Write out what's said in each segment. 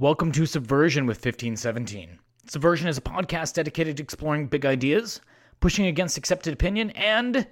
Welcome to Subversion with 1517. Subversion is a podcast dedicated to exploring big ideas, pushing against accepted opinion, and,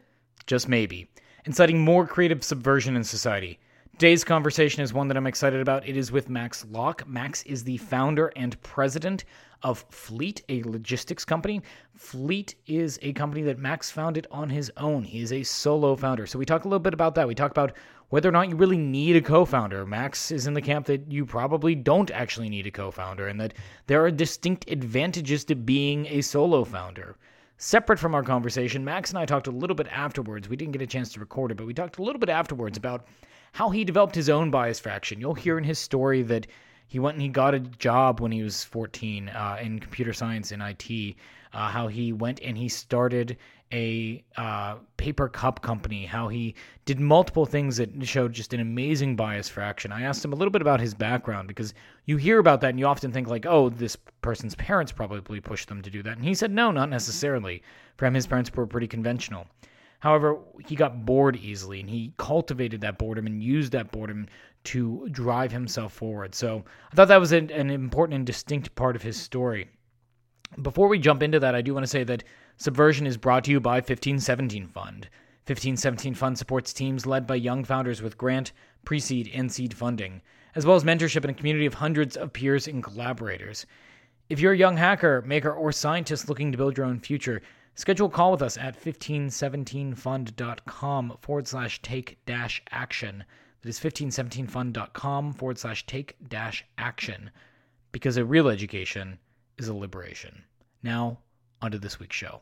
just maybe, inciting more creative subversion in society. Today's conversation is one that I'm excited about. It is with Max Locke. Max is the founder and president of Fleet, a logistics company. Fleet is a company that Max founded on his own. He is a solo founder. So we talk a little bit about that. We talk about whether or not you really need a co founder. Max is in the camp that you probably don't actually need a co founder, and that there are distinct advantages to being a solo founder. Separate from our conversation, Max and I talked a little bit afterwards. We didn't get a chance to record it, but we talked a little bit afterwards about how he developed his own bias fraction. You'll hear in his story that he went and he got a job when he was 14 uh, in computer science and IT. Uh, how he went and he started a uh, paper cup company, how he did multiple things that showed just an amazing bias fraction. I asked him a little bit about his background because you hear about that and you often think, like, oh, this person's parents probably pushed them to do that. And he said, no, not necessarily. For him, his parents were pretty conventional. However, he got bored easily and he cultivated that boredom and used that boredom to drive himself forward. So I thought that was an, an important and distinct part of his story. Before we jump into that, I do want to say that Subversion is brought to you by 1517 Fund. 1517 Fund supports teams led by young founders with grant, pre seed, and seed funding, as well as mentorship in a community of hundreds of peers and collaborators. If you're a young hacker, maker, or scientist looking to build your own future, schedule a call with us at 1517fund.com forward slash take dash action. That is 1517fund.com forward slash take dash action. Because a real education is a liberation. Now, onto this week's show.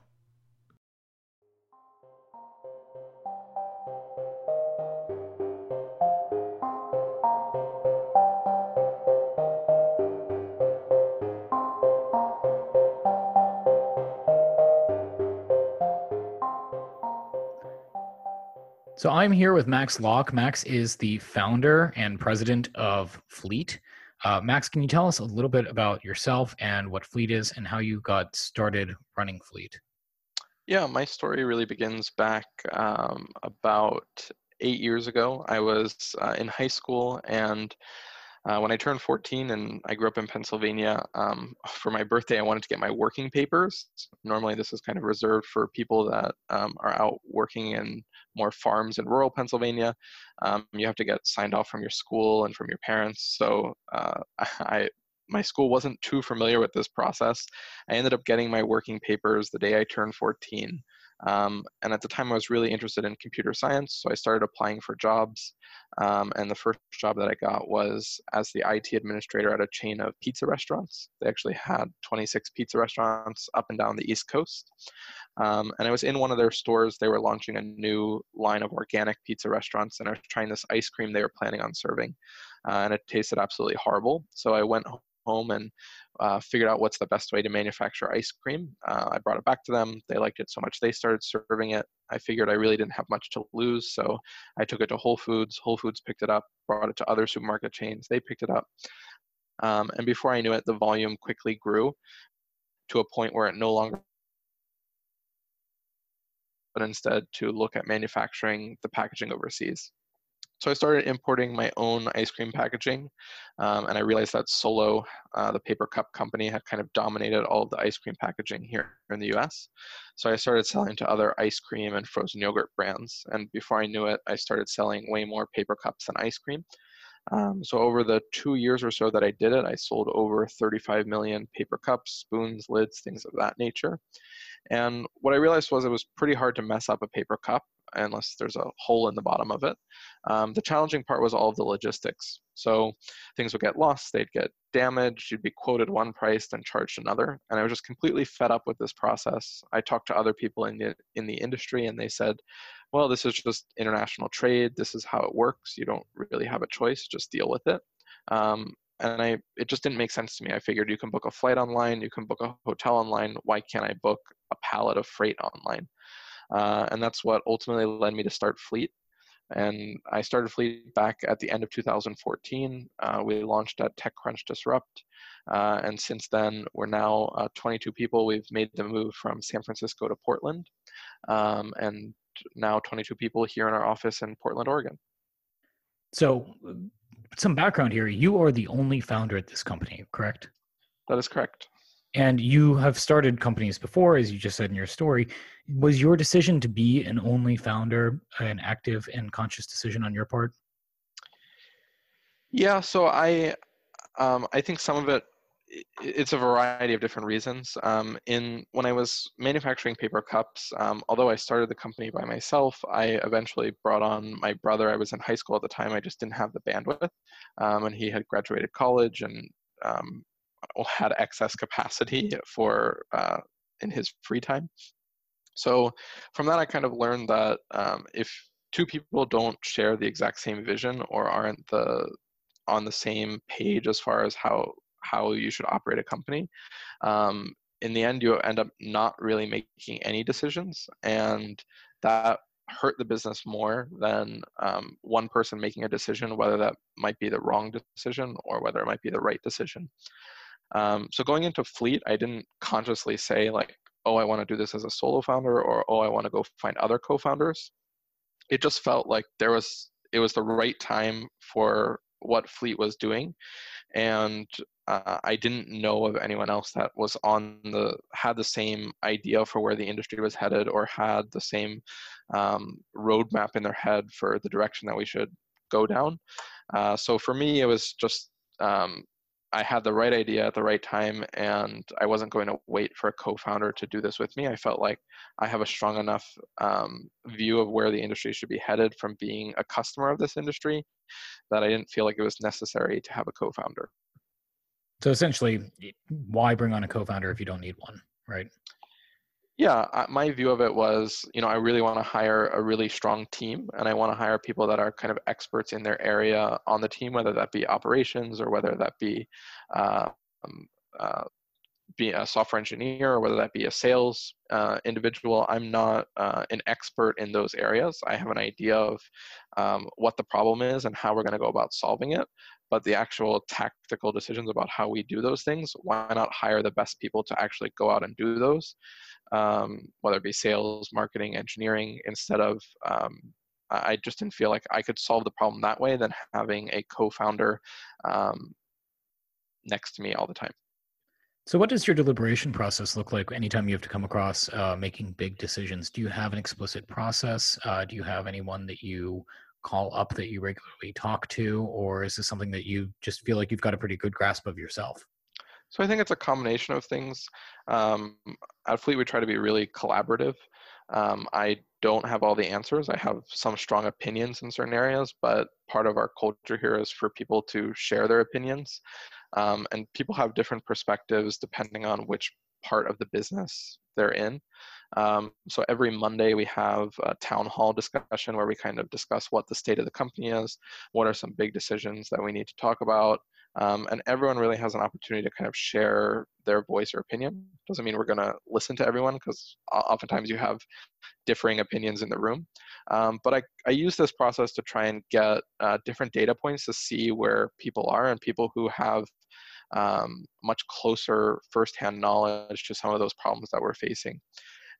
So I'm here with Max Locke. Max is the founder and president of Fleet. Uh, Max, can you tell us a little bit about yourself and what Fleet is and how you got started running Fleet? Yeah, my story really begins back um, about eight years ago. I was uh, in high school and uh, when I turned 14 and I grew up in Pennsylvania, um, for my birthday, I wanted to get my working papers. Normally, this is kind of reserved for people that um, are out working in more farms in rural Pennsylvania. Um, you have to get signed off from your school and from your parents. So uh, I, my school wasn't too familiar with this process. I ended up getting my working papers the day I turned 14. Um, and at the time, I was really interested in computer science, so I started applying for jobs. Um, and the first job that I got was as the IT administrator at a chain of pizza restaurants. They actually had 26 pizza restaurants up and down the East Coast. Um, and I was in one of their stores. They were launching a new line of organic pizza restaurants, and I was trying this ice cream they were planning on serving. Uh, and it tasted absolutely horrible. So I went home and uh, figured out what's the best way to manufacture ice cream. Uh, I brought it back to them. They liked it so much they started serving it. I figured I really didn't have much to lose, so I took it to Whole Foods. Whole Foods picked it up, brought it to other supermarket chains. They picked it up. Um, and before I knew it, the volume quickly grew to a point where it no longer but instead to look at manufacturing the packaging overseas. So I started importing my own ice cream packaging, um, and I realized that Solo, uh, the paper cup company, had kind of dominated all of the ice cream packaging here in the US. So I started selling to other ice cream and frozen yogurt brands, and before I knew it, I started selling way more paper cups than ice cream. Um, so over the two years or so that I did it, I sold over 35 million paper cups, spoons, lids, things of that nature. And what I realized was it was pretty hard to mess up a paper cup unless there's a hole in the bottom of it. Um, the challenging part was all of the logistics. So things would get lost, they'd get damaged, you'd be quoted one price, then charged another. And I was just completely fed up with this process. I talked to other people in the, in the industry and they said, well, this is just international trade. This is how it works. You don't really have a choice, just deal with it. Um, and I, it just didn't make sense to me. I figured you can book a flight online, you can book a hotel online. Why can't I book a pallet of freight online? Uh, and that's what ultimately led me to start Fleet. And I started Fleet back at the end of 2014. Uh, we launched at TechCrunch Disrupt. Uh, and since then, we're now uh, 22 people. We've made the move from San Francisco to Portland. Um, and now 22 people here in our office in Portland, Oregon. So some background here. You are the only founder at this company, correct? That is correct. And you have started companies before, as you just said in your story. Was your decision to be an only founder an active and conscious decision on your part? Yeah, so I, um, I think some of it, it's a variety of different reasons. Um, in when I was manufacturing paper cups, um, although I started the company by myself, I eventually brought on my brother. I was in high school at the time. I just didn't have the bandwidth, um, and he had graduated college and um, had excess capacity for uh, in his free time. So from that, I kind of learned that um, if two people don't share the exact same vision or aren't the on the same page as far as how how you should operate a company, um, in the end you end up not really making any decisions, and that hurt the business more than um, one person making a decision, whether that might be the wrong decision or whether it might be the right decision. Um, so going into Fleet, I didn't consciously say like, oh, I want to do this as a solo founder or oh, I want to go find other co-founders. It just felt like there was it was the right time for what Fleet was doing, and uh, I didn't know of anyone else that was on the had the same idea for where the industry was headed or had the same um, roadmap in their head for the direction that we should go down. Uh, so for me, it was just um, I had the right idea at the right time, and I wasn't going to wait for a co-founder to do this with me. I felt like I have a strong enough um, view of where the industry should be headed from being a customer of this industry that I didn't feel like it was necessary to have a co-founder. So essentially, why bring on a co-founder if you don't need one, right? Yeah, my view of it was, you know, I really want to hire a really strong team, and I want to hire people that are kind of experts in their area on the team, whether that be operations or whether that be uh, um, uh, be a software engineer or whether that be a sales uh, individual. I'm not uh, an expert in those areas. I have an idea of um, what the problem is and how we're going to go about solving it. But the actual tactical decisions about how we do those things, why not hire the best people to actually go out and do those? um, whether it be sales, marketing, engineering, instead of um, I just didn't feel like I could solve the problem that way than having a co-founder um, next to me all the time. So, what does your deliberation process look like anytime you have to come across uh, making big decisions? Do you have an explicit process? Uh, do you have anyone that you call up that you regularly talk to, or is this something that you just feel like you've got a pretty good grasp of yourself? So I think it's a combination of things. Um, at Fleet, we try to be really collaborative. Um, I don't have all the answers. I have some strong opinions in certain areas, but part of our culture here is for people to share their opinions. Um, and people have different perspectives depending on which part of the business they're in. Um, so every Monday we have a town hall discussion where we kind of discuss what the state of the company is, what are some big decisions that we need to talk about, um, and everyone really has an opportunity to kind of share their voice or opinion. Doesn't mean we're going to listen to everyone because oftentimes you have differing opinions in the room. Um, but I, I use this process to try and get uh, different data points to see where people are and people who have um, much closer firsthand knowledge to some of those problems that we're facing.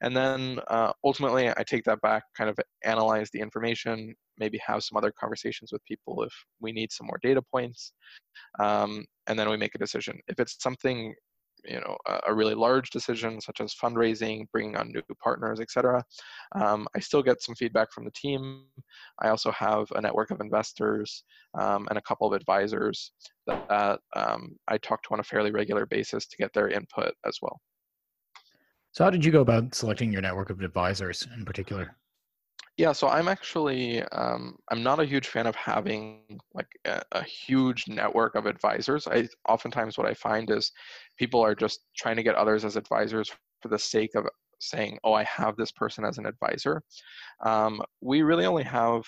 And then uh, ultimately, I take that back, kind of analyze the information, maybe have some other conversations with people if we need some more data points, um, and then we make a decision. If it's something you know a, a, really large decision such as fundraising bringing on new partners etc um, i still get some feedback from the team. I also have a network of investors um, and a couple of advisors that, that um, i talk to on a fairly regular basis to get their input as well. So, how did you go about selecting your network of advisors in particular? Yeah, so I'm actually um, I'm not a huge fan of having like a, a, huge network of advisors. I oftentimes what I find is people are just trying to get others as advisors for the sake of saying, "Oh, I have this person as an advisor." Um, we really only have,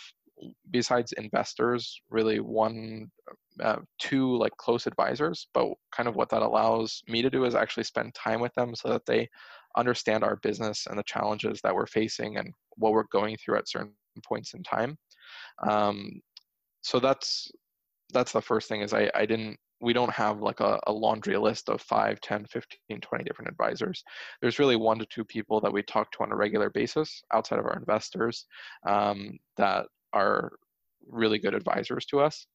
besides investors, really one, uh, two like close advisors. But kind of what that allows me to do is actually spend time with them so that they understand our business and the challenges that we're facing and what we're going through at certain points in time. Um, so that's that's the first thing is I, I didn't we don't have like a, a, laundry list of 5 10 15 20 different advisors there's really one to two people that we talk to on a regular basis outside of our investors um, that are really good advisors to us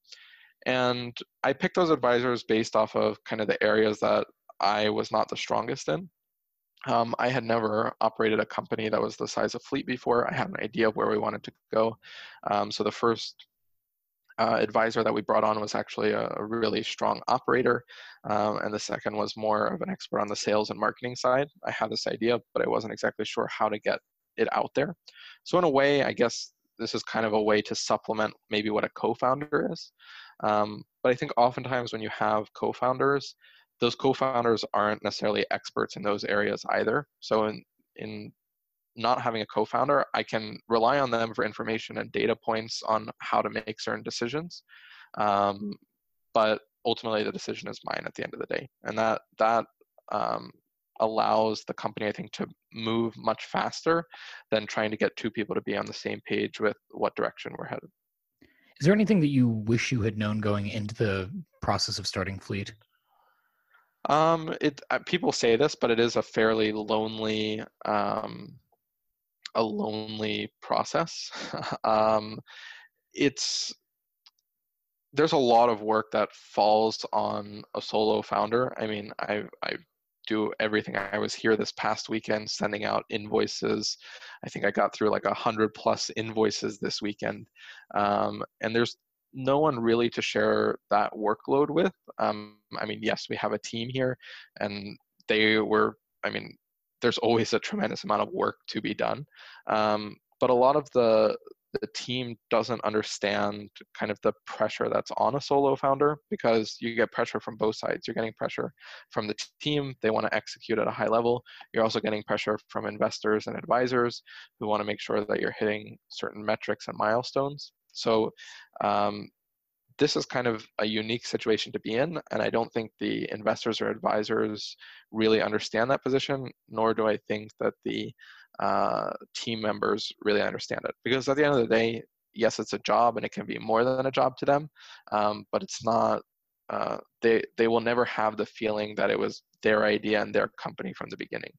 And I picked those advisors based off of kind of the areas that I was not the strongest in. Um, I had never operated a company that was the size of Fleet before. I had an idea of where we wanted to go. Um, so the first uh, advisor that we brought on was actually a, a really strong operator, um, and the second was more of an expert on the sales and marketing side. I had this idea, but I wasn't exactly sure how to get it out there. So in a way, I guess this is kind of a way to supplement maybe what a co-founder is. Um, but I think oftentimes when you have co-founders, those co-founders aren't necessarily experts in those areas either. So in in not having a co-founder, I can rely on them for information and data points on how to make certain decisions. Um, but ultimately, the decision is mine at the end of the day, and that that um, allows the company, I think, to move much faster than trying to get two people to be on the same page with what direction we're headed. Is there anything that you wish you had known going into the process of starting Fleet? Um, it uh, people say this, but it is a fairly lonely, um, a lonely process. um, it's there's a lot of work that falls on a solo founder. I mean, I I do everything. I was here this past weekend sending out invoices. I think I got through like a hundred plus invoices this weekend, um, and there's no one really to share that workload with. Um, I mean, yes, we have a team here, and they were. I mean, there's always a tremendous amount of work to be done, um, but a lot of the the team doesn't understand kind of the pressure that's on a solo founder because you get pressure from both sides. You're getting pressure from the team, they want to execute at a high level. You're also getting pressure from investors and advisors who want to make sure that you're hitting certain metrics and milestones. So um, this is kind of a unique situation to be in, and I don't think the investors or advisors really understand that position, nor do I think that the uh, team members really understand it. Because at the end of the day, yes, it's a job, and it can be more than a job to them, um, but it's not. Uh, they they will never have the feeling that it was their idea and their company from the beginning,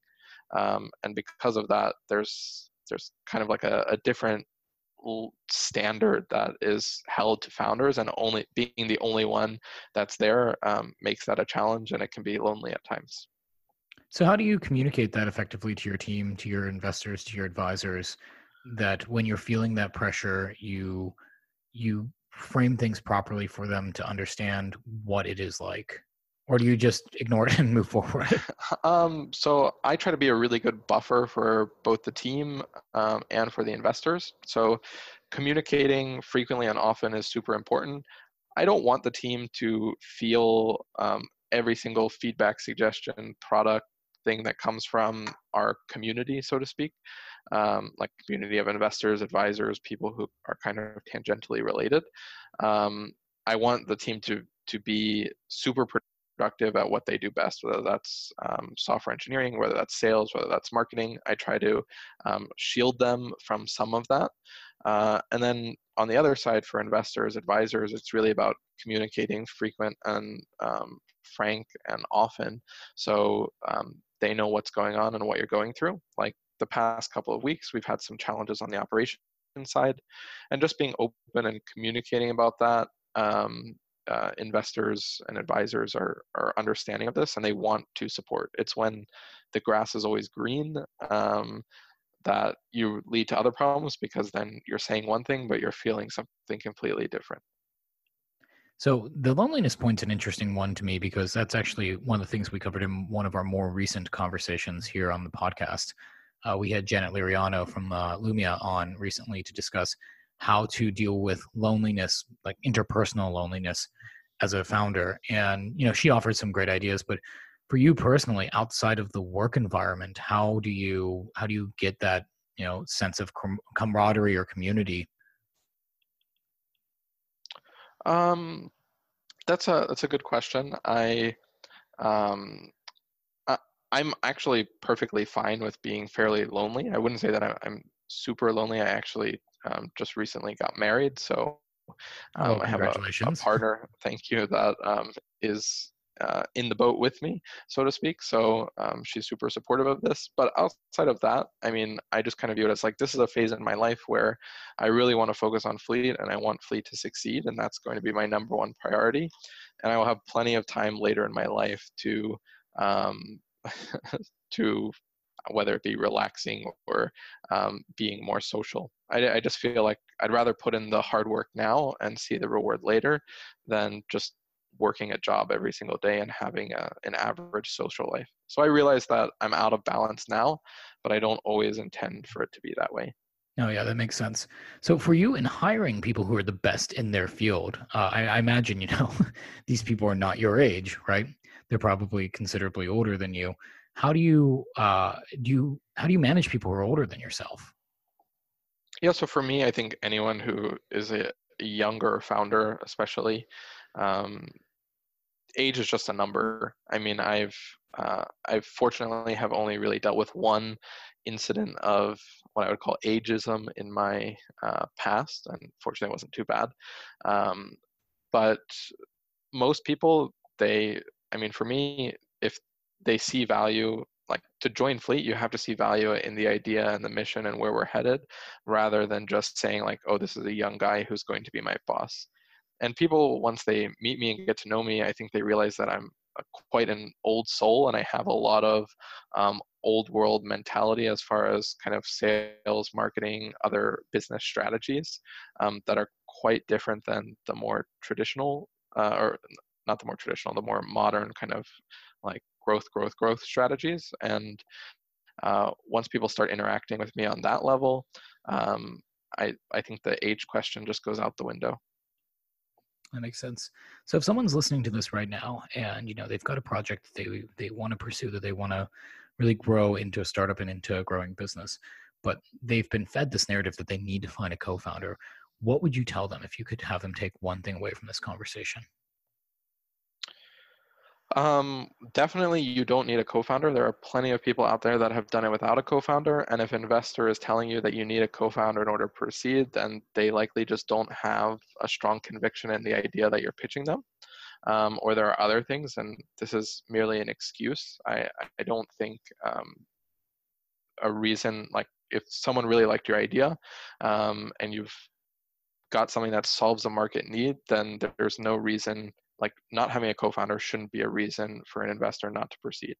um, and because of that, there's there's kind of like a, a different standard that is held to founders and only being the only one that's there um, makes that a challenge and it can be lonely at times. So how do you communicate that effectively to your team to your investors to your advisors that when you're feeling that pressure you you frame things properly for them to understand what it is like or do you just ignore it and move forward? um, so I try to be a really good buffer for both the team um, and for the investors. So communicating frequently and often is super important. I don't want the team to feel um, every single feedback, suggestion, product thing that comes from our community, so to speak, um, like community of investors, advisors, people who are kind of tangentially related. Um, I want the team to to be super productive at what they do best, whether that's um, software engineering, whether that's sales, whether that's marketing. I try to um, shield them from some of that. Uh, and then on the other side, for investors, advisors, it's really about communicating frequent and um, frank and often so um, they know what's going on and what you're going through. Like the past couple of weeks, we've had some challenges on the operation side, and just being open and communicating about that um, uh, investors and advisors are are understanding of this and they want to support. It's when the grass is always green um, that you lead to other problems because then you're saying one thing but you're feeling something completely different. So the loneliness point's an interesting one to me because that's actually one of the things we covered in one of our more recent conversations here on the podcast. Uh, we had Janet Liriano from uh, Lumia on recently to discuss how to deal with loneliness, like interpersonal loneliness as a founder. And, you know, she offered some great ideas, but for you personally, outside of the work environment, how do you, how do you get that, you know, sense of com- camaraderie or community? Um, that's a, that's a good question. I, um, I, I'm actually perfectly fine with being fairly lonely. I wouldn't say that I, I'm super lonely. I actually um, just recently got married, so um, oh, I have a, a, partner. Thank you. That um, is uh, in the boat with me, so to speak. So um, she's super supportive of this. But outside of that, I mean, I just kind of view it as like this is a phase in my life where I really want to focus on Fleet and I want Fleet to succeed, and that's going to be my number one priority. And I will have plenty of time later in my life to um, to whether it be relaxing or um, being more social. I, I just feel like I'd rather put in the hard work now and see the reward later than just working a job every single day and having a, an average social life. So I realize that I'm out of balance now, but I don't always intend for it to be that way. Oh, yeah, that makes sense. So, for you in hiring people who are the best in their field, uh, I, I imagine, you know, these people are not your age, right? They're probably considerably older than you. How do you, uh, do you, how do you manage people who are older than yourself? Yeah, so for me, I think anyone who is a younger founder, especially, um, age is just a number. I mean, I've uh, I fortunately have only really dealt with one incident of what I would call ageism in my uh, past, and fortunately, it wasn't too bad. Um, but most people, they, I mean, for me, if they see value, like to join Fleet, you have to see value in the idea and the mission and where we're headed, rather than just saying like, oh, this is a young guy who's going to be my boss. And people once they meet me and get to know me i think they realize that i'm quite an old soul and i have a lot of um, old world mentality as far as kind of sales marketing other business strategies um, that are quite different than the more traditional uh, or not the more traditional the more modern kind of like growth growth growth strategies and uh, once people start interacting with me on that level um, I, I think the age question just goes out the window that makes sense. So if someone's listening to this right now and you know they've got a project that they they want to pursue that they want to really grow into a startup and into a growing business, but they've been fed this narrative that they need to find a co-founder, what would you tell them if you could have them take one thing away from this conversation? Um, definitely, you don't need a co-founder. There are plenty of people out there that have done it without a co-founder. And if investor is telling you that you need a co-founder in order to proceed, then they likely just don't have a strong conviction in the idea that you're pitching them. Um, or there are other things, and this is merely an excuse. I I don't think um, a reason like if someone really liked your idea, um, and you've got something that solves a market need, then there's no reason like not having a co-founder shouldn't be a reason for an investor not to proceed.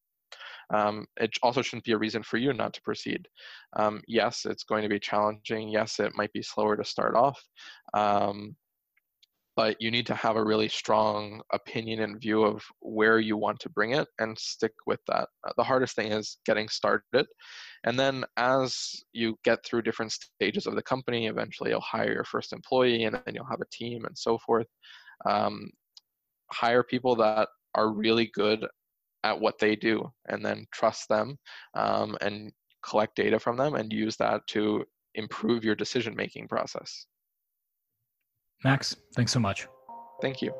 Um, it also shouldn't be a reason for you not to proceed. Um, yes, it's going to be challenging. Yes, it might be slower to start off. Um, but you need to have a really strong opinion and view of where you want to bring it and stick with that. Uh, the hardest thing is getting started. And then as you get through different stages of the company, eventually you'll hire your first employee and then you'll have a team and so forth. Um, hire people that are really good at what they do and then trust them um, and collect data from them and use that to improve your decision making process. Max, thanks so much. Thank you.